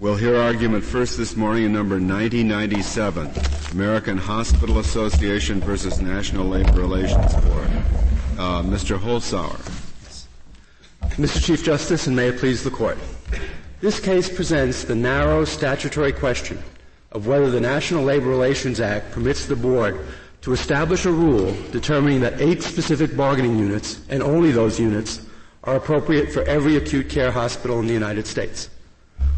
We'll hear argument first this morning in number 9097, American Hospital Association versus National Labor Relations Board. Uh, Mr. Holzhauer. Mr. Chief Justice, and may it please the Court. This case presents the narrow statutory question of whether the National Labor Relations Act permits the Board to establish a rule determining that eight specific bargaining units, and only those units, are appropriate for every acute care hospital in the United States.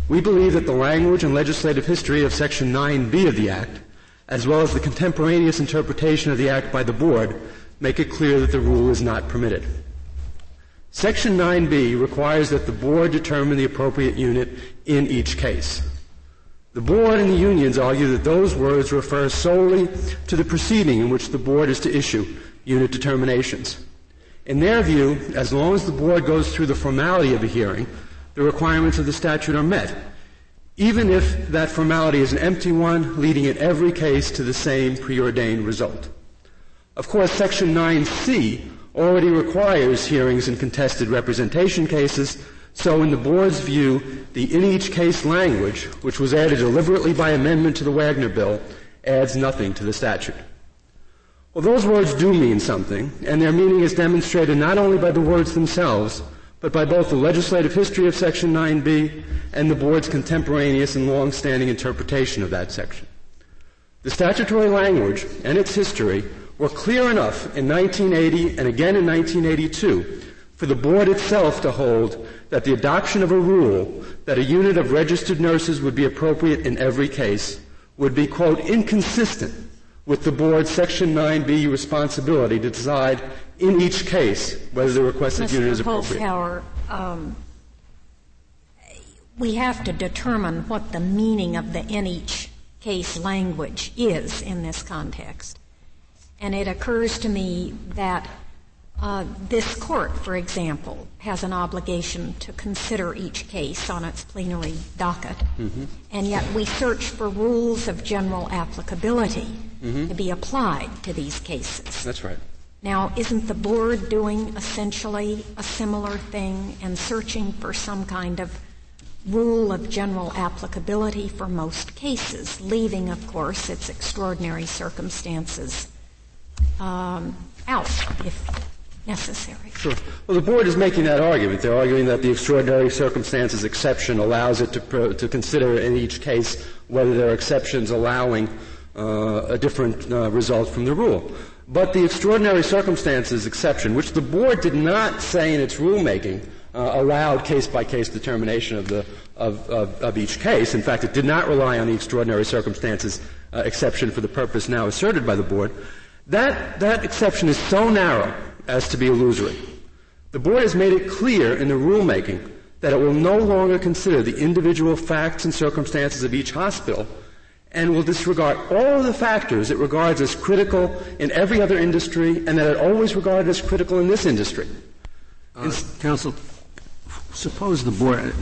We believe that the language and legislative history of Section 9b of the Act, as well as the contemporaneous interpretation of the Act by the Board, make it clear that the rule is not permitted. Section 9b requires that the Board determine the appropriate unit in each case. The Board and the unions argue that those words refer solely to the proceeding in which the Board is to issue unit determinations. In their view, as long as the Board goes through the formality of a hearing, the requirements of the statute are met, even if that formality is an empty one, leading in every case to the same preordained result. Of course, Section 9c already requires hearings in contested representation cases, so in the Board's view, the in each case language, which was added deliberately by amendment to the Wagner Bill, adds nothing to the statute. Well, those words do mean something, and their meaning is demonstrated not only by the words themselves, but by both the legislative history of Section 9b and the Board's contemporaneous and long-standing interpretation of that section. The statutory language and its history were clear enough in 1980 and again in 1982 for the Board itself to hold that the adoption of a rule that a unit of registered nurses would be appropriate in every case would be, quote, inconsistent with the Board's Section 9b responsibility to decide in each case whether the requested Mr. unit is appropriate. Holzhauer, um, we have to determine what the meaning of the in each case language is in this context. And it occurs to me that uh, this court, for example, has an obligation to consider each case on its plenary docket, mm-hmm. and yet we search for rules of general applicability mm-hmm. to be applied to these cases. That's right. Now, isn't the board doing essentially a similar thing and searching for some kind of rule of general applicability for most cases, leaving, of course, its extraordinary circumstances um, out if necessary? Sure. Well, the board is making that argument. They're arguing that the extraordinary circumstances exception allows it to, pro- to consider in each case whether there are exceptions allowing a different uh, result from the rule. But the extraordinary circumstances exception, which the board did not say in its rulemaking, uh, allowed case by case determination of the of, of, of, each case. In fact, it did not rely on the extraordinary circumstances uh, exception for the purpose now asserted by the board. That that exception is so narrow as to be illusory. The board has made it clear in the rulemaking that it will no longer consider the individual facts and circumstances of each hospital and will disregard all of the factors it regards as critical in every other industry and that it always regarded as critical in this industry. Uh, counsel, suppose the board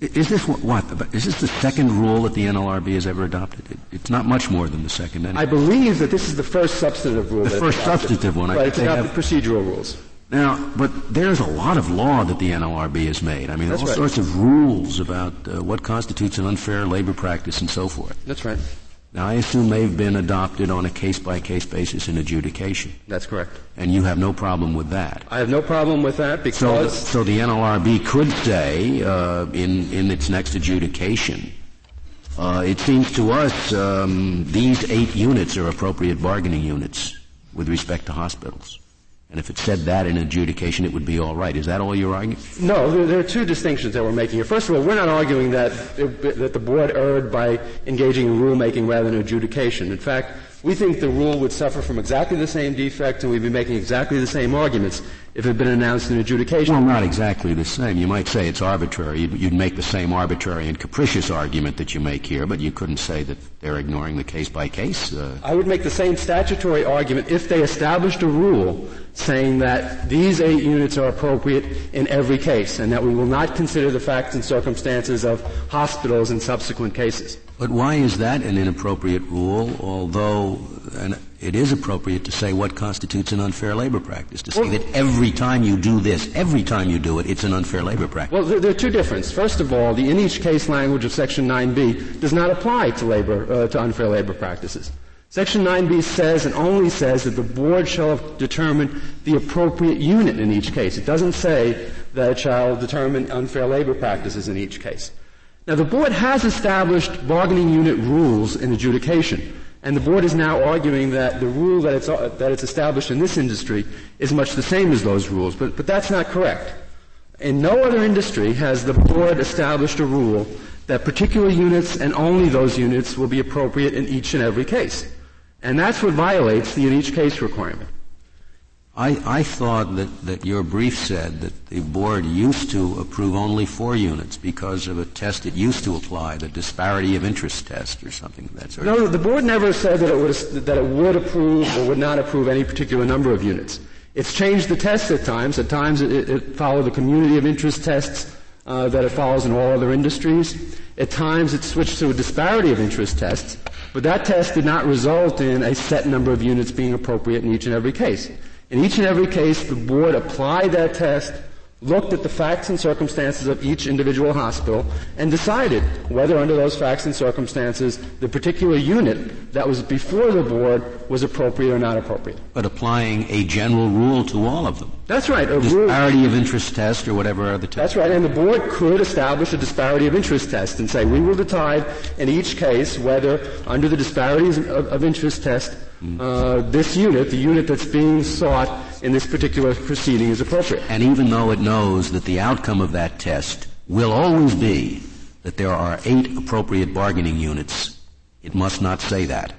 is this what, what, Is this the second rule that the NLRB has ever adopted? It, it's not much more than the second. Anyway. I believe that this is the first substantive rule. The first substantive one. Right, it's adopted procedural rules. Now, but there's a lot of law that the NLRB has made. I mean, That's all right. sorts of rules about uh, what constitutes an unfair labor practice and so forth. That's right. Now, I assume they've been adopted on a case-by-case basis in adjudication. That's correct. And you have no problem with that. I have no problem with that because so, so the NLRB could say uh, in in its next adjudication, uh, it seems to us um, these eight units are appropriate bargaining units with respect to hospitals. And if it said that in adjudication, it would be all right. Is that all you're arguing? No, there, are two distinctions that we're making here. First of all, we're not arguing that, that the board erred by engaging in rulemaking rather than adjudication. In fact, we think the rule would suffer from exactly the same defect and we'd be making exactly the same arguments if it had been announced in adjudication. Well, not exactly the same. You might say it's arbitrary. You'd, you'd, make the same arbitrary and capricious argument that you make here, but you couldn't say that they're ignoring the case by case. Uh, I would make the same statutory argument if they established a rule saying that these eight units are appropriate in every case and that we will not consider the facts and circumstances of hospitals in subsequent cases. But why is that an inappropriate rule, although an, it is appropriate to say what constitutes an unfair labor practice. To say well, that every time you do this, every time you do it, it's an unfair labor practice. Well, there, there are two differences. First of all, the in each case language of Section 9b does not apply to labor uh, to unfair labor practices. Section 9b says and only says that the board shall determine the appropriate unit in each case. It doesn't say that it shall determine unfair labor practices in each case. Now, the board has established bargaining unit rules in adjudication. And the board is now arguing that the rule that it's, that it's established in this industry is much the same as those rules, but, but that's not correct. In no other industry has the board established a rule that particular units and only those units will be appropriate in each and every case. And that's what violates the in each case requirement. I, I thought that, that your brief said that the board used to approve only four units because of a test it used to apply, the disparity of interest test or something of that sort. No, the board never said that it would, that it would approve or would not approve any particular number of units. It's changed the test at times. At times it, it followed the community of interest tests uh, that it follows in all other industries. At times it switched to a disparity of interest test, but that test did not result in a set number of units being appropriate in each and every case. In each and every case, the board applied that test, looked at the facts and circumstances of each individual hospital, and decided whether under those facts and circumstances the particular unit that was before the board was appropriate or not appropriate. But applying a general rule to all of them. That's right. A disparity rule, of interest test or whatever other test. That's right. And the board could establish a disparity of interest test and say we will decide in each case whether under the disparities of, of interest test uh, this unit, the unit that's being sought in this particular proceeding, is appropriate. And even though it knows that the outcome of that test will always be that there are eight appropriate bargaining units, it must not say that.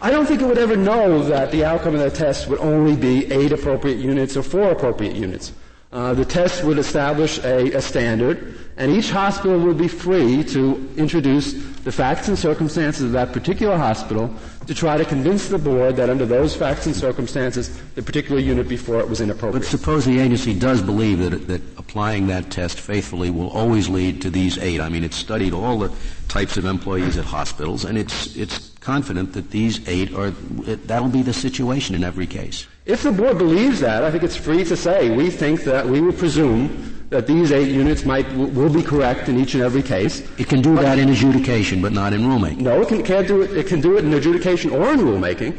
I don't think it would ever know that the outcome of that test would only be eight appropriate units or four appropriate units. Uh, the test would establish a, a, standard, and each hospital would be free to introduce the facts and circumstances of that particular hospital to try to convince the board that under those facts and circumstances, the particular unit before it was inappropriate. But suppose the agency does believe that, that applying that test faithfully will always lead to these eight. I mean, it's studied all the types of employees at hospitals, and it's, it's confident that these eight are, that'll be the situation in every case. If the board believes that, I think it's free to say we think that we will presume that these eight units might will be correct in each and every case. It can do but, that in adjudication, but not in rulemaking. No, it can, not do it. It can do it in adjudication or in rulemaking,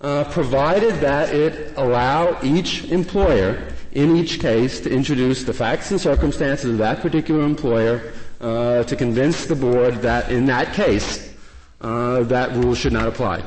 uh, provided that it allow each employer in each case to introduce the facts and circumstances of that particular employer uh, to convince the board that in that case uh, that rule should not apply.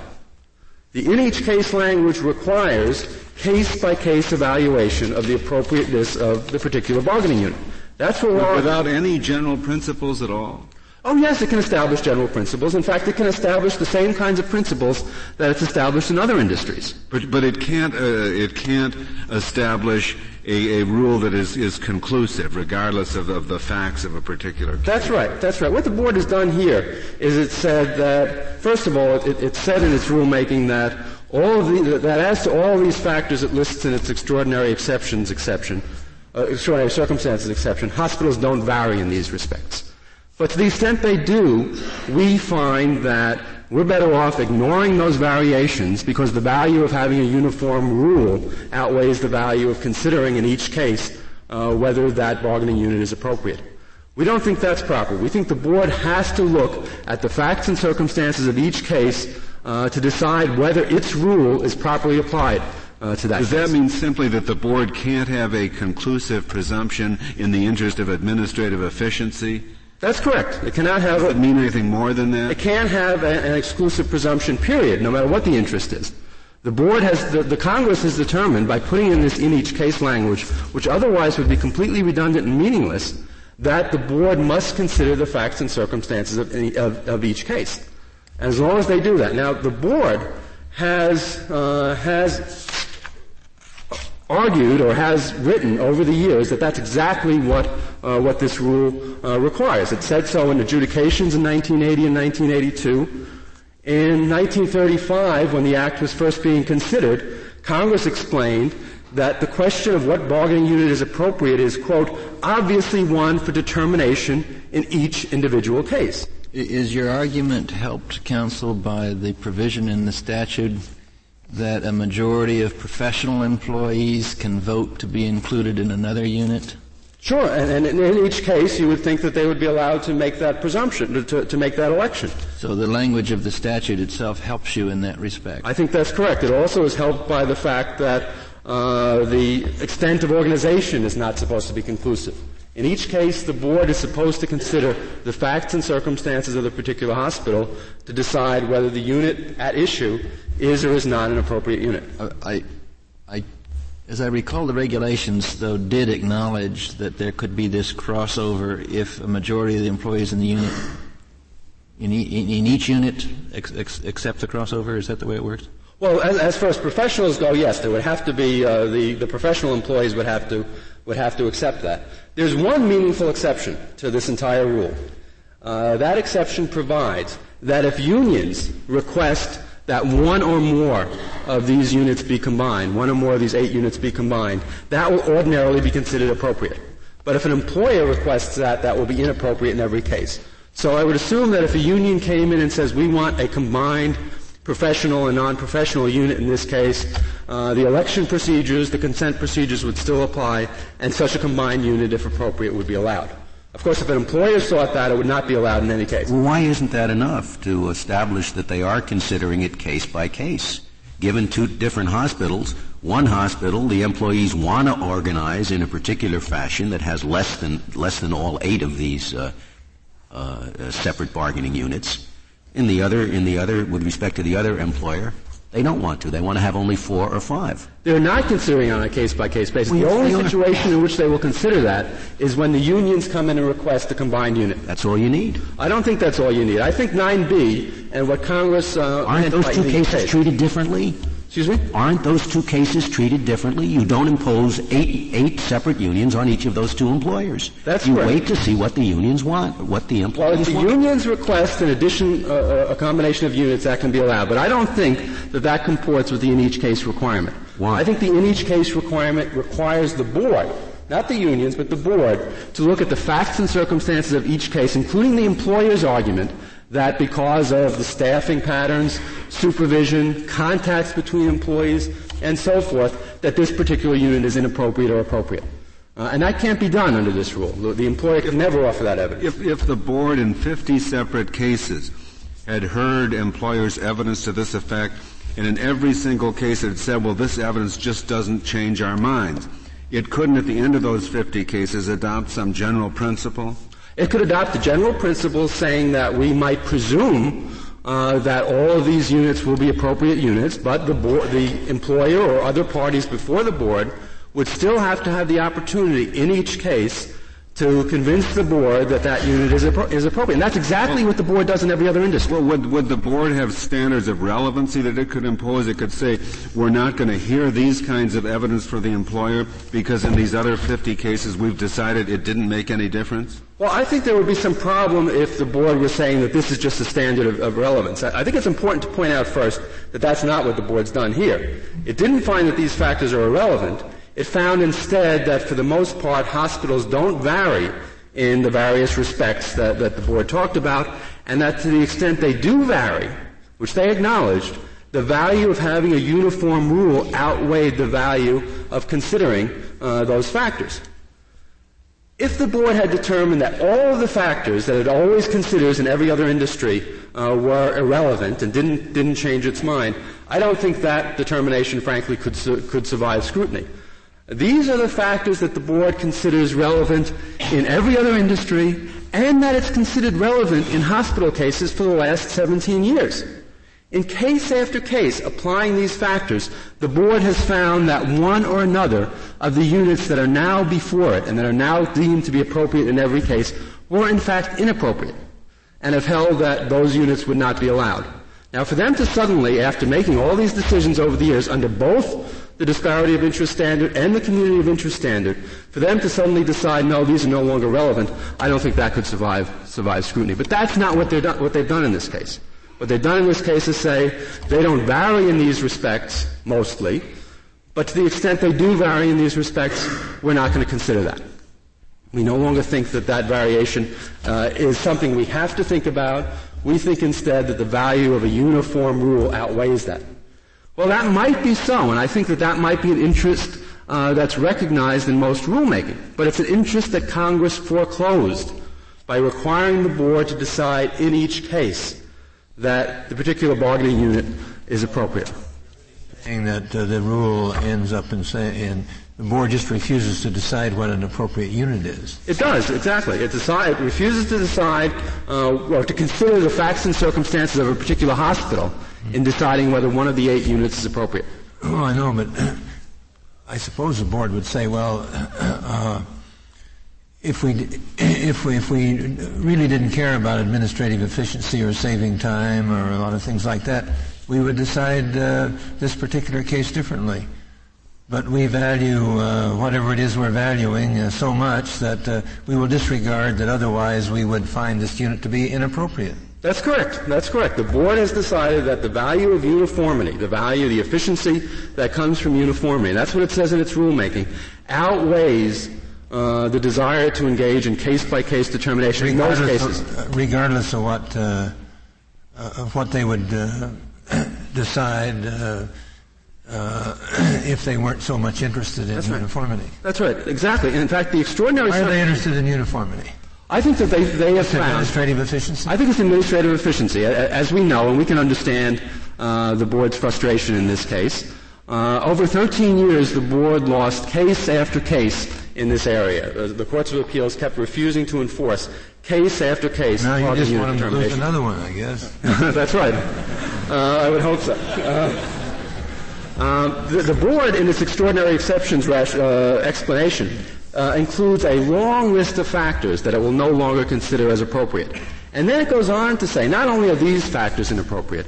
The in each case language requires case by case evaluation of the appropriateness of the particular bargaining unit. That's what without any general principles at all. Oh yes, it can establish general principles. In fact, it can establish the same kinds of principles that it's established in other industries. But, but it can't, uh, it can't establish a, a, rule that is, is conclusive, regardless of, of the facts of a particular case. That's right. That's right. What the board has done here is it said that, first of all, it, it said in its rulemaking that all of the, that as to all these factors it lists in its extraordinary exceptions exception, uh, extraordinary circumstances exception, hospitals don't vary in these respects. But to the extent they do, we find that we're better off ignoring those variations because the value of having a uniform rule outweighs the value of considering in each case uh, whether that bargaining unit is appropriate. We don't think that's proper. We think the board has to look at the facts and circumstances of each case uh, to decide whether its rule is properly applied. Uh, to that Does case. that mean simply that the board can't have a conclusive presumption in the interest of administrative efficiency? That's correct. It cannot have. Does it mean anything more than that? It can't have a, an exclusive presumption. Period. No matter what the interest is. The board has, the, the, Congress has determined by putting in this in each case language, which otherwise would be completely redundant and meaningless, that the board must consider the facts and circumstances of, of, of each case. As long as they do that. Now, the board has, uh, has argued or has written over the years that that's exactly what, uh, what this rule uh, requires. It said so in adjudications in 1980 and 1982. In 1935, when the Act was first being considered, Congress explained that the question of what bargaining unit is appropriate is, quote, obviously one for determination in each individual case. Is your argument helped, counsel, by the provision in the statute that a majority of professional employees can vote to be included in another unit? Sure, and, and, in each case, you would think that they would be allowed to make that presumption, to, to make that election. So the language of the statute itself helps you in that respect. I think that's correct. It also is helped by the fact that uh, the extent of organization is not supposed to be conclusive. In each case, the board is supposed to consider the facts and circumstances of the particular hospital to decide whether the unit at issue is or is not an appropriate unit. I, I as I recall, the regulations, though, did acknowledge that there could be this crossover if a majority of the employees in the unit, in, e- in each unit, ex- ex- accept the crossover. Is that the way it works? Well, as, as far as professionals go, yes, there would have to be uh, the the professional employees would have to would have to accept that. There's one meaningful exception to this entire rule. Uh, that exception provides that if unions request that one or more of these units be combined, one or more of these eight units be combined, that will ordinarily be considered appropriate. But if an employer requests that, that will be inappropriate in every case. So I would assume that if a union came in and says we want a combined professional and non-professional unit in this case, uh, the election procedures, the consent procedures would still apply, and such a combined unit, if appropriate, would be allowed. Of course, if an employer sought that, it would not be allowed in any case. Well, why isn't that enough to establish that they are considering it case by case? Given two different hospitals, one hospital, the employees want to organize in a particular fashion that has less than less than all eight of these uh, uh, separate bargaining units. In the other, in the other, with respect to the other employer, they don't want to. They want to have only four or five. They're not considering on a case by case basis. the only situation in which they will consider that is when the unions come in and request a combined unit. That's all you need. I don't think that's all you need. I think 9B and what Congress uh, aren't those two cases case. treated differently? Excuse me? Aren't those two cases treated differently? You don't impose eight, eight separate unions on each of those two employers. That's you correct. wait to see what the unions want, what the employers well, if the want. unions request an addition, uh, uh, a combination of units, that can be allowed. But I don't think that that comports with the in each case requirement. Why? I think the in each case requirement requires the board not the unions, but the board, to look at the facts and circumstances of each case, including the employer's argument that because of the staffing patterns, supervision, contacts between employees, and so forth, that this particular unit is inappropriate or appropriate. Uh, and that can't be done under this rule. The, employer can never offer that evidence. If, if the board in 50 separate cases had heard employers' evidence to this effect, and in every single case it said, well, this evidence just doesn't change our minds, it couldn't, at the end of those 50 cases, adopt some general principle? It could adopt the general principle saying that we might presume uh, that all of these units will be appropriate units, but the, board, the employer or other parties before the board would still have to have the opportunity in each case to convince the board that that unit is, appro- is appropriate. And that's exactly well, what the board does in every other industry. Well, would, would the board have standards of relevancy that it could impose? It could say, we're not going to hear these kinds of evidence for the employer because in these other 50 cases we've decided it didn't make any difference? Well, I think there would be some problem if the board was saying that this is just a standard of, of relevance. I, I think it's important to point out first that that's not what the board's done here. It didn't find that these factors are irrelevant. It found instead that for the most part, hospitals don't vary in the various respects that, that the board talked about, and that to the extent they do vary, which they acknowledged, the value of having a uniform rule outweighed the value of considering uh, those factors. If the board had determined that all of the factors that it always considers in every other industry uh, were irrelevant and didn't, didn't change its mind, I don't think that determination, frankly, could, su- could survive scrutiny. These are the factors that the board considers relevant in every other industry and that it's considered relevant in hospital cases for the last 17 years. In case after case, applying these factors, the board has found that one or another of the units that are now before it and that are now deemed to be appropriate in every case were in fact inappropriate and have held that those units would not be allowed. Now for them to suddenly, after making all these decisions over the years under both the disparity of interest standard and the community of interest standard, for them to suddenly decide, no, these are no longer relevant, I don't think that could survive, survive scrutiny. But that's not what, they're what they've done in this case. What they've done in this case is say they don't vary in these respects, mostly, but to the extent they do vary in these respects, we're not going to consider that. We no longer think that that variation uh, is something we have to think about. We think instead that the value of a uniform rule outweighs that. Well, that might be so, and I think that that might be an interest uh, that's recognized in most rulemaking. But it's an interest that Congress foreclosed by requiring the board to decide in each case that the particular bargaining unit is appropriate. Saying that uh, the rule ends up in saying the board just refuses to decide what an appropriate unit is. It does, exactly. It, decide, it refuses to decide uh, or to consider the facts and circumstances of a particular hospital in deciding whether one of the eight units is appropriate. Well, I know, but I suppose the board would say, well, uh, if we if we if we really didn't care about administrative efficiency or saving time or a lot of things like that, we would decide uh, this particular case differently. But we value uh, whatever it is we're valuing uh, so much that uh, we will disregard that otherwise we would find this unit to be inappropriate. That's correct. That's correct. The board has decided that the value of uniformity, the value, the efficiency that comes from uniformity, that's what it says in its rulemaking, outweighs uh, the desire to engage in case-by-case determination regardless in most cases. Of, uh, regardless of what, uh, of what they would decide uh, if they weren't so much interested in That's uniformity. Right. That's right, exactly. And in fact, the extraordinary. Why are they interested in uniformity? I think that they, they have found administrative efficiency. I think it's administrative efficiency, as we know, and we can understand uh, the board's frustration in this case. Uh, over 13 years, the board lost case after case in this area. Uh, the courts of appeals kept refusing to enforce case after case. Now you just want them to lose another one, I guess. That's right. Uh, I would hope so. Um, the, the, board, in its extraordinary exceptions rash, uh, explanation, uh, includes a long list of factors that it will no longer consider as appropriate. And then it goes on to say, not only are these factors inappropriate,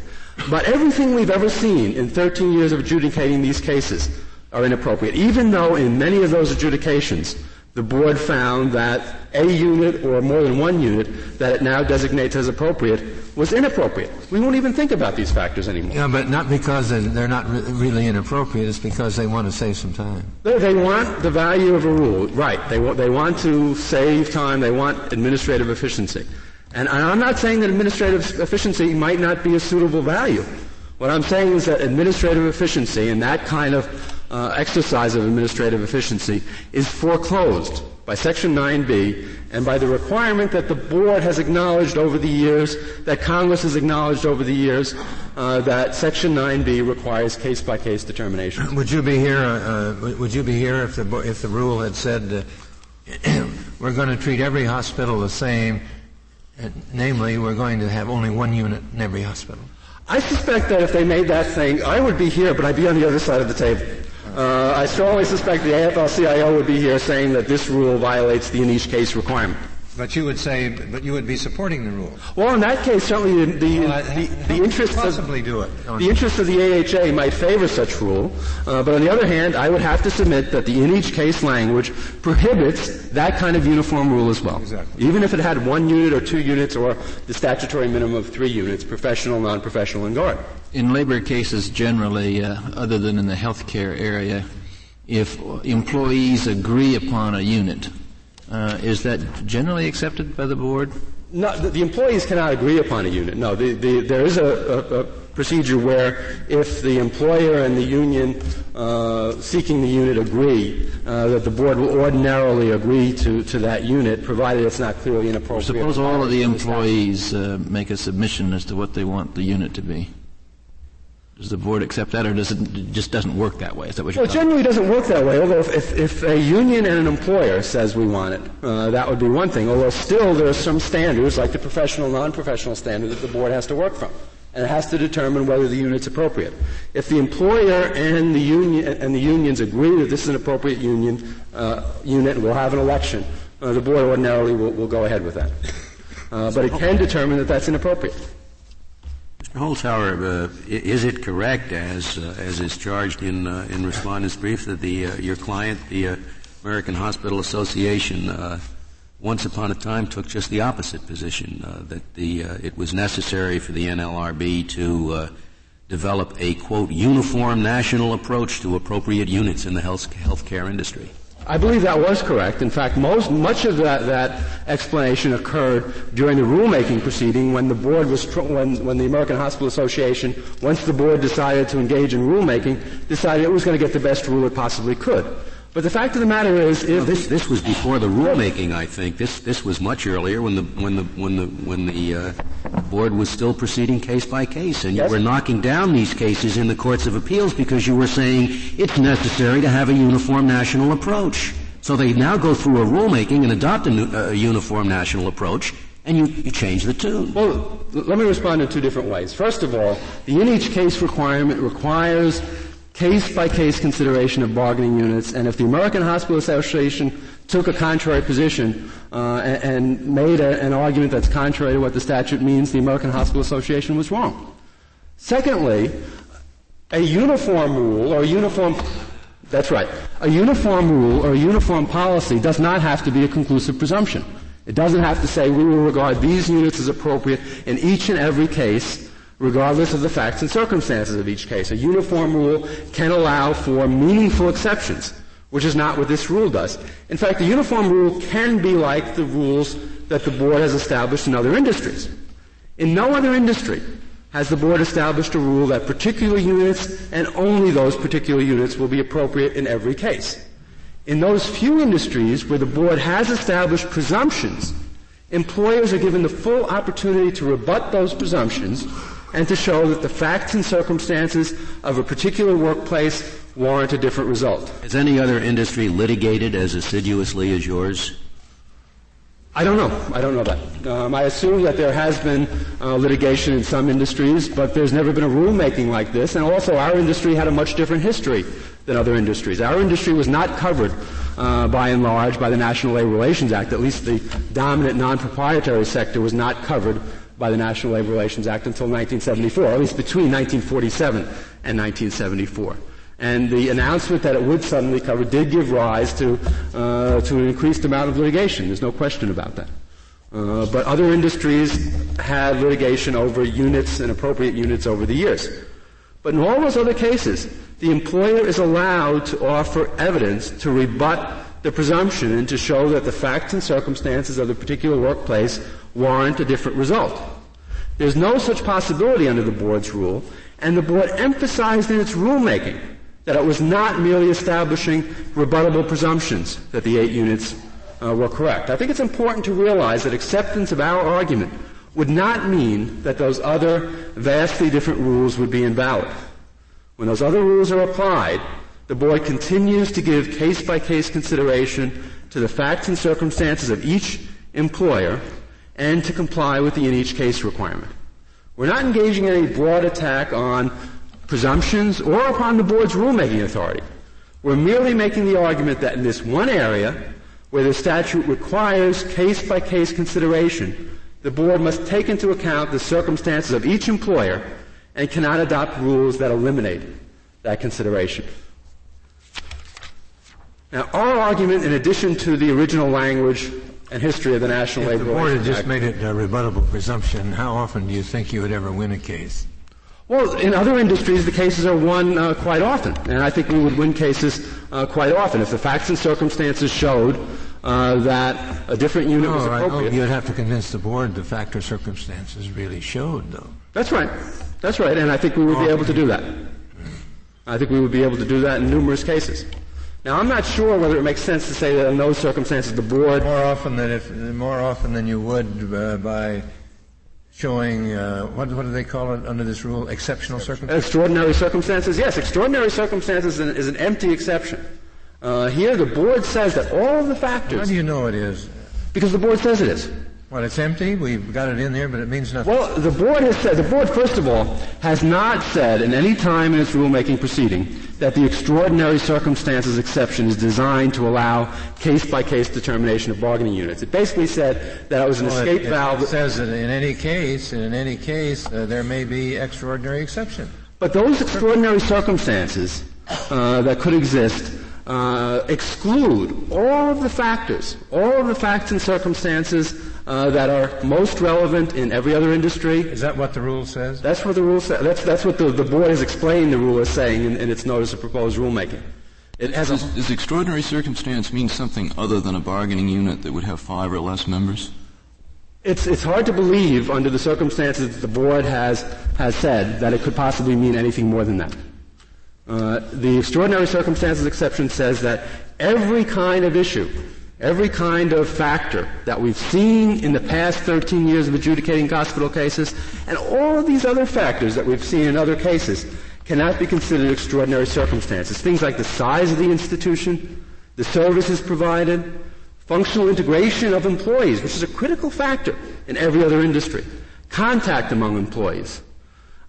but everything we've ever seen in 13 years of adjudicating these cases are inappropriate, even though in many of those adjudications, the board found that a unit or more than one unit that it now designates as appropriate was inappropriate. We won't even think about these factors anymore. Yeah, but not because they're not really inappropriate. It's because they want to save some time. They, they want the value of a rule, right? They, they want to save time. They want administrative efficiency. And I'm not saying that administrative efficiency might not be a suitable value. What I'm saying is that administrative efficiency and that kind of uh, exercise of administrative efficiency is foreclosed by Section 9b and by the requirement that the board has acknowledged over the years, that Congress has acknowledged over the years, uh, that Section 9b requires case-by-case determination. Would you be here? Uh, uh would you be here if the if the rule had said uh, we're going to treat every hospital the same? namely, we're going to have only one unit in every hospital. I suspect that if they made that thing, I would be here, but I'd be on the other side of the table. Uh, I strongly suspect the AFL-CIO would be here saying that this rule violates the in each case requirement. But you would say, but you would be supporting the rule. Well, in that case, certainly the the, well, the, the interest possibly of, do it. The interest of the AHA might favor such rule, uh, but on the other hand, I would have to submit that the in each case language prohibits that kind of uniform rule as well. Exactly. Even if it had one unit or two units or the statutory minimum of three units, professional, non-professional, and guard. In labor cases, generally, uh, other than in the healthcare area, if employees agree upon a unit uh, is that generally accepted by the board? No, the, the, employees cannot agree upon a unit. No, the, the, there is a, a, a, procedure where if the employer and the union uh, seeking the unit agree, uh, that the board will ordinarily agree to, to that unit, provided it's not clearly inappropriate. Suppose all of the employees uh, make a submission as to what they want the unit to be. Does the board accept that, or does it, just doesn't work that way? Is that what you're saying? well, it generally doesn't work that way. Although if, if, a union and an employer says we want it, uh, that would be one thing. Although still there are some standards, like the professional, non-professional standard, that the board has to work from, and it has to determine whether the unit's appropriate. If the employer and the union and the unions agree that this is an appropriate union uh, unit, and we'll have an election, uh, the board ordinarily will, will, go ahead with that. Uh, but it can determine that that's inappropriate. Holzhauer, uh, is it correct, as uh, as is charged in uh, in respondent's brief, that the uh, your client, the uh, American Hospital Association, uh, once upon a time took just the opposite position that the it was necessary for the NLRB to develop a quote uniform national approach to appropriate units in the health healthcare industry? I believe that was correct. In fact, most, much of that, that explanation occurred during the rulemaking proceeding when the board was, when, when the American Hospital Association, once the board decided to engage in rulemaking, decided it was going to get the best rule it possibly could. But the fact of the matter is, if well, this this was before the rulemaking, I think. This this was much earlier when the when the when the when the uh, board was still proceeding case by case, and you yes. were knocking down these cases in the courts of appeals because you were saying it's necessary to have a uniform national approach. So they now go through a rulemaking and adopt a, a uniform national approach, and you, you change the tune. Well, let me respond in two different ways. First of all, the in each case requirement requires case-by-case consideration of bargaining units, and if the American Hospital Association took a contrary position uh, and, and, made a, an argument that's contrary to what the statute means, the American Hospital Association was wrong. Secondly, a uniform rule or a uniform that's right. A uniform rule or a uniform policy does not have to be a conclusive presumption. It doesn't have to say we will regard these units as appropriate in each and every case regardless of the facts and circumstances of each case. A uniform rule can allow for meaningful exceptions, which is not what this rule does. In fact, the uniform rule can be like the rules that the board has established in other industries. In no other industry has the board established a rule that particular units and only those particular units will be appropriate in every case. In those few industries where the board has established presumptions, employers are given the full opportunity to rebut those presumptions and to show that the facts and circumstances of a particular workplace warrant a different result. Has any other industry litigated as assiduously as yours? I don't know. I don't know that. Um, I assume that there has been uh, litigation in some industries, but there's never been a rulemaking like this. And also, our industry had a much different history than other industries. Our industry was not covered, uh, by and large, by the National Labor Relations Act. At least the dominant non-proprietary sector was not covered by the National Labor Relations Act until 1974, or at least between 1947 and 1974. And the announcement that it would suddenly cover did give rise to, uh, to an increased amount of litigation. There's no question about that. Uh, but other industries had litigation over units and appropriate units over the years. But in all those other cases, the employer is allowed to offer evidence to rebut the presumption and to show that the facts and circumstances of the particular workplace warrant a different result. There's no such possibility under the board's rule, and the board emphasized in its rulemaking that it was not merely establishing rebuttable presumptions that the eight units uh, were correct. I think it's important to realize that acceptance of our argument would not mean that those other vastly different rules would be invalid. When those other rules are applied, the board continues to give case by case consideration to the facts and circumstances of each employer and to comply with the in each case requirement. We're not engaging in any broad attack on presumptions or upon the board's rulemaking authority. We're merely making the argument that in this one area, where the statute requires case by case consideration, the board must take into account the circumstances of each employer and cannot adopt rules that eliminate that consideration. Now, our argument, in addition to the original language and history of the National if Labor the board had just made it a rebuttable presumption, how often do you think you would ever win a case? Well, in other industries, the cases are won uh, quite often, and I think we would win cases uh, quite often if the facts and circumstances showed uh, that a different unit was oh, appropriate. You'd have to convince the board the fact or circumstances really showed, though. That's right. That's right, and I think we would be able to do that. I think we would be able to do that in numerous cases. Now, I'm not sure whether it makes sense to say that in those circumstances the board more often than if more often than you would uh, by showing uh, what what do they call it under this rule? Exceptional circumstances. Extraordinary circumstances. Yes, extraordinary circumstances is an, is an empty exception. Uh, here, the board says that all of the factors. How do you know it is? Because the board says it is. Well, it's empty. We've got it in there, but it means nothing. Well, the board has said, the board, first of all, has not said in any time in its rulemaking proceeding that the extraordinary circumstances exception is designed to allow case-by-case determination of bargaining units. It basically said that it was an well, escape it, it valve. It says that in any case, in any case, uh, there may be extraordinary exception. But those extraordinary circumstances uh, that could exist uh, exclude all of the factors, all of the facts and circumstances uh, that are most relevant in every other industry. Is that what the rule says? That's what the rule says. That's, that's what the, the board has explained the rule is saying in, in its notice of proposed rulemaking. It has does, a, does extraordinary circumstance mean something other than a bargaining unit that would have five or less members? it's, it's hard to believe under the circumstances that the board has, has said that it could possibly mean anything more than that. Uh, the extraordinary circumstances exception says that every kind of issue, every kind of factor that we've seen in the past 13 years of adjudicating hospital cases, and all of these other factors that we've seen in other cases, cannot be considered extraordinary circumstances. Things like the size of the institution, the services provided, functional integration of employees, which is a critical factor in every other industry, contact among employees,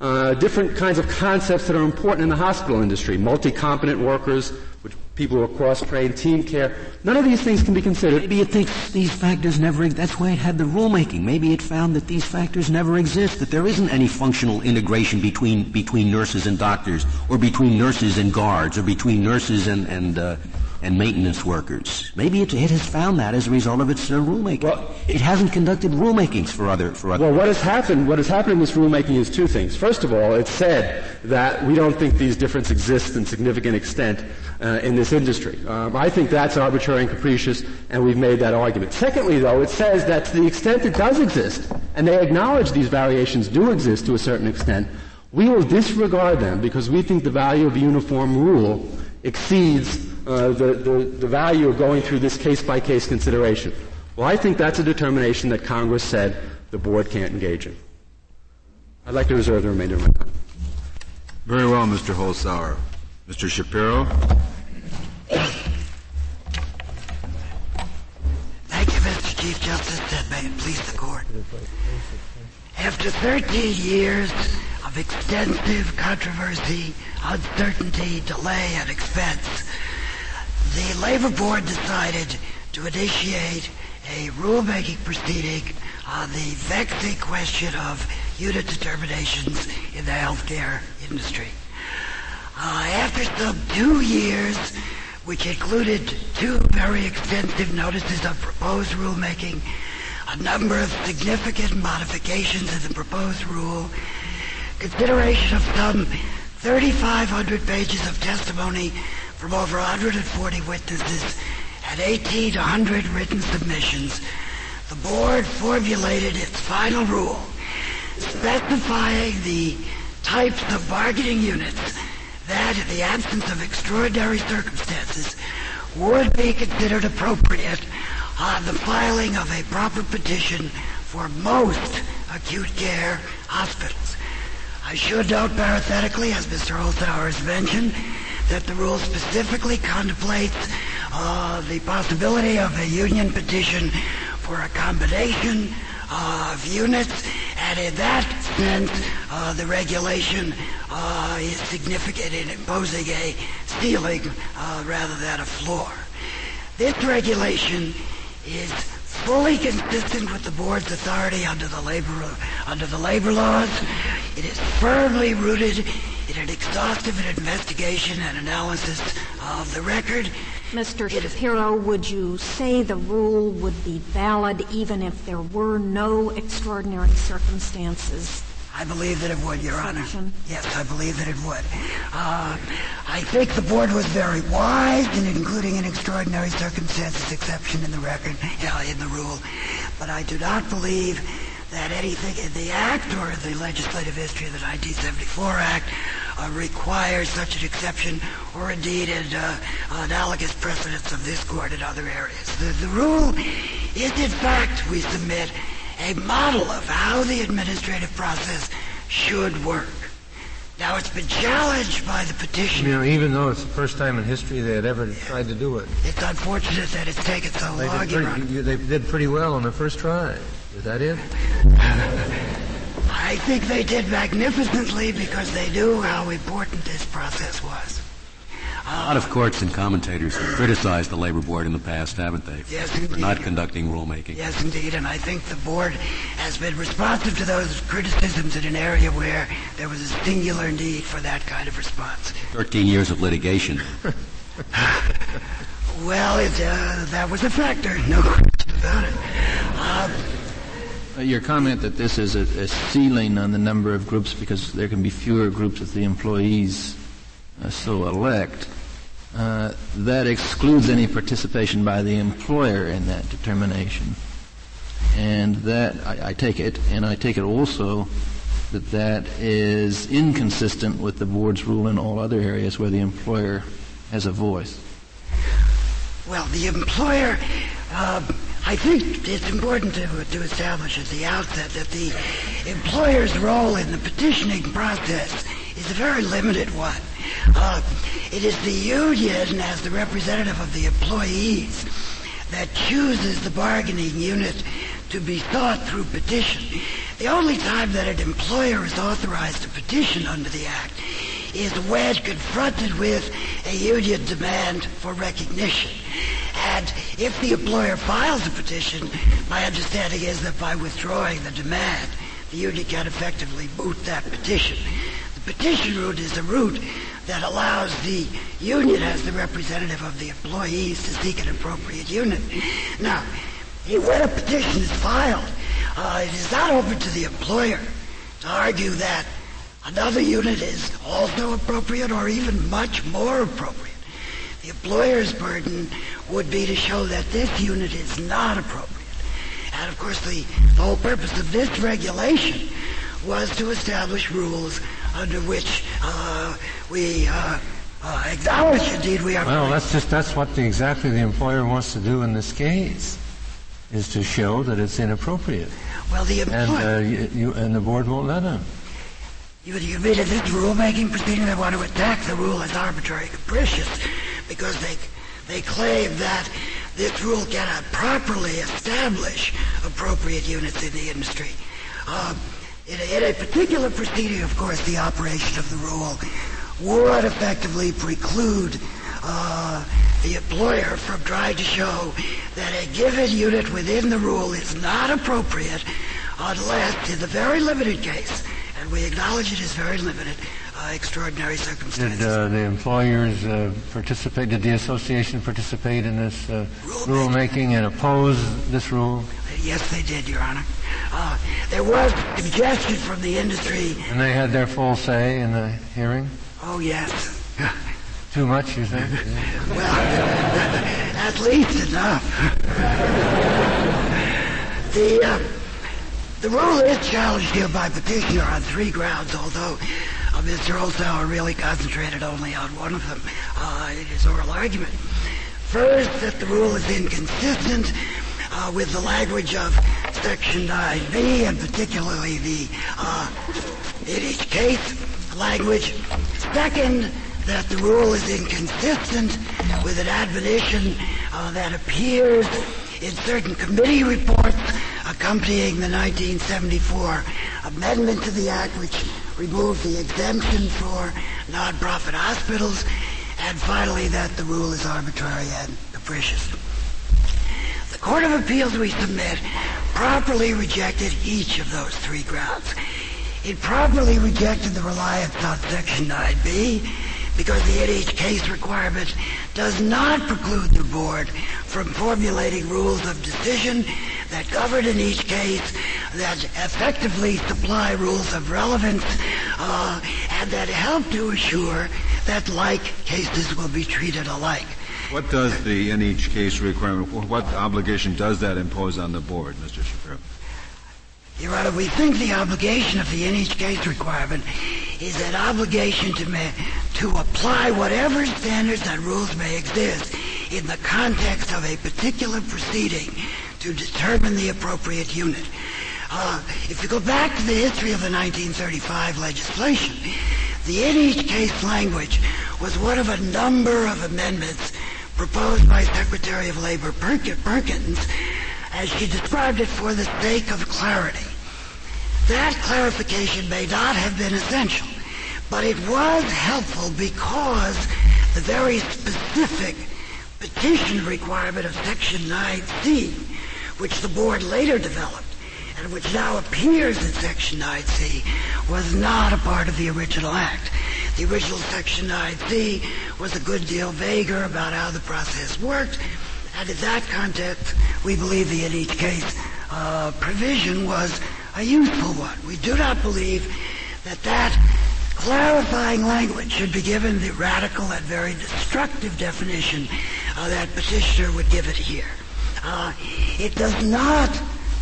uh, different kinds of concepts that are important in the hospital industry, multi-competent workers, which people who are cross-trained, team care. None of these things can be considered. Maybe it thinks these factors never, that's why it had the rulemaking. Maybe it found that these factors never exist, that there isn't any functional integration between, between nurses and doctors, or between nurses and guards, or between nurses and, and, uh, and maintenance workers. Maybe it, it, has found that as a result of its uh, rulemaking. Well, it hasn't conducted rulemakings for other for other. Well, what has happened? What has happened in this rulemaking is two things. First of all, it said that we don't think these differences exist in significant extent uh, in this industry. Um, I think that's arbitrary and capricious, and we've made that argument. Secondly, though, it says that to the extent it does exist, and they acknowledge these variations do exist to a certain extent, we will disregard them because we think the value of a uniform rule exceeds uh, the, the, the value of going through this case by case consideration. Well, I think that's a determination that Congress said the board can't engage in. I'd like to reserve the remainder of my time. Very well, Mr. Holzhauer. Mr. Shapiro? Thank you, Mr. Chief Justice, and may it please the court. After 13 years of extensive controversy, uncertainty, delay, and expense, the Labor Board decided to initiate a rulemaking proceeding on the vexing question of unit determinations in the healthcare industry. Uh, after some two years, which included two very extensive notices of proposed rulemaking, a number of significant modifications in the proposed rule, consideration of some 3,500 pages of testimony from over 140 witnesses and 18 to 100 written submissions, the board formulated its final rule specifying the types of bargaining units that, in the absence of extraordinary circumstances, would be considered appropriate on the filing of a proper petition for most acute care hospitals. I should note parenthetically, as Mr. Holzhauer has mentioned, that the rule specifically contemplates uh, the possibility of a union petition for a combination of units, and in that sense, uh, the regulation uh, is significant in imposing a ceiling uh, rather than a floor. This regulation is fully consistent with the board's authority under the labor under the labor laws. It is firmly rooted in an exhaustive investigation and analysis of the record. Mr. Shapiro, would you say the rule would be valid even if there were no extraordinary circumstances? I believe that it would, Your Honor. Yes, I believe that it would. Uh, I think the board was very wise in including an extraordinary circumstances exception in the record, uh, in the rule, but I do not believe that anything in the Act or the legislative history of the 1974 Act uh, requires such an exception, or indeed in uh, analogous precedents of this court in other areas. The, the rule is, in fact, we submit, a model of how the administrative process should work. Now, it's been challenged by the petitioner. You know, even though it's the first time in history they had ever tried to do it. It's unfortunate that it's taken so They long, did, pretty, they did pretty well on the first try. Is that it? I think they did magnificently because they knew how important this process was. A lot of courts and commentators have criticized the labor board in the past, haven't they? Yes, for not conducting rulemaking. Yes, indeed, and I think the board has been responsive to those criticisms in an area where there was a singular need for that kind of response. Thirteen years of litigation. Well, it, uh, that was a factor, no question about it. Uh, Your comment that this is a, a ceiling on the number of groups because there can be fewer groups if the employees so elect. uh, that excludes any participation by the employer in that determination. And that, I, I take it, and I take it also that that is inconsistent with the board's rule in all other areas where the employer has a voice. Well, the employer, uh, I think it's important to, to establish at the outset that the employer's role in the petitioning process is a very limited one. Uh, it is the union as the representative of the employees that chooses the bargaining unit to be sought through petition. The only time that an employer is authorized to petition under the Act is when confronted with a union demand for recognition. And if the employer files a petition, my understanding is that by withdrawing the demand, the union can effectively moot that petition. The petition route is a route that allows the union as the representative of the employees to seek an appropriate unit. Now, when a petition is filed, uh, it is not open to the employer to argue that another unit is also appropriate or even much more appropriate. The employer's burden would be to show that this unit is not appropriate. And of course, the, the whole purpose of this regulation was to establish rules under which uh, we uh, uh, acknowledge, indeed, we are. Well, that's just that's what the, exactly the employer wants to do in this case, is to show that it's inappropriate. Well, the employer. And, uh, you, you, and the board won't let him. You, you mean in this rulemaking proceeding they want to attack the rule as arbitrary and capricious because they they claim that this rule cannot properly establish appropriate units in the industry. Um, in a, in a particular proceeding, of course, the operation of the rule would effectively preclude uh, the employer from trying to show that a given unit within the rule is not appropriate unless, in the very limited case, and we acknowledge it is very limited, uh, extraordinary circumstances. Did uh, the employers uh, participate? Did the association participate in this uh, rulemaking and oppose this rule? Yes, they did, Your Honor. Uh, there was suggestion from the industry. And they had their full say in the hearing? Oh, yes. Too much, you think? well, at least enough. the, uh, the rule is challenged here by petitioner on three grounds, although uh, Mr. Holzhauer really concentrated only on one of them uh, in his oral argument. First, that the rule is inconsistent uh, with the language of Section 9B, and particularly the, uh, in each case, language. Second, that the rule is inconsistent with an admonition uh, that appears in certain committee reports accompanying the 1974 amendment to the Act, which removed the exemption for nonprofit hospitals, and finally that the rule is arbitrary and capricious. The Court of Appeals, we submit, properly rejected each of those three grounds. It properly rejected the reliance on Section 9B because the in each case requirement does not preclude the board from formulating rules of decision that govern in each case, that effectively supply rules of relevance, uh, and that help to assure that like cases will be treated alike. What does the in each case requirement, what obligation does that impose on the board, Mr. Shapiro? Your Honor, we think the obligation of the in each case requirement is an obligation to, ma- to apply whatever standards and rules may exist in the context of a particular proceeding to determine the appropriate unit. Uh, if you go back to the history of the 1935 legislation, the in each case language was one of a number of amendments proposed by Secretary of Labor Perkins as she described it for the sake of clarity. That clarification may not have been essential, but it was helpful because the very specific petition requirement of Section 9C, which the board later developed, and which now appears in Section 9C, was not a part of the original Act. The original Section 9C was a good deal vaguer about how the process worked, and in that context, we believe the in each case uh, provision was a useful one. We do not believe that that clarifying language should be given the radical and very destructive definition uh, that petitioner would give it here. Uh, it does not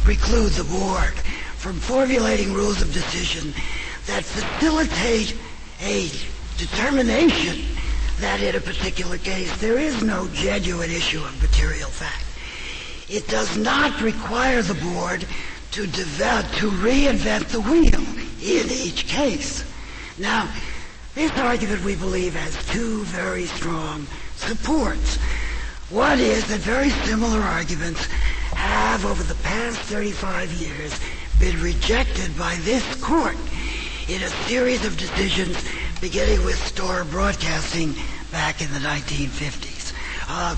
preclude the board from formulating rules of decision that facilitate a determination that in a particular case there is no genuine issue of material fact. It does not require the board to develop, to reinvent the wheel in each case. Now, this argument we believe has two very strong supports. One is that very similar arguments have over the past 35 years been rejected by this court in a series of decisions beginning with Storer Broadcasting back in the 1950s. Uh,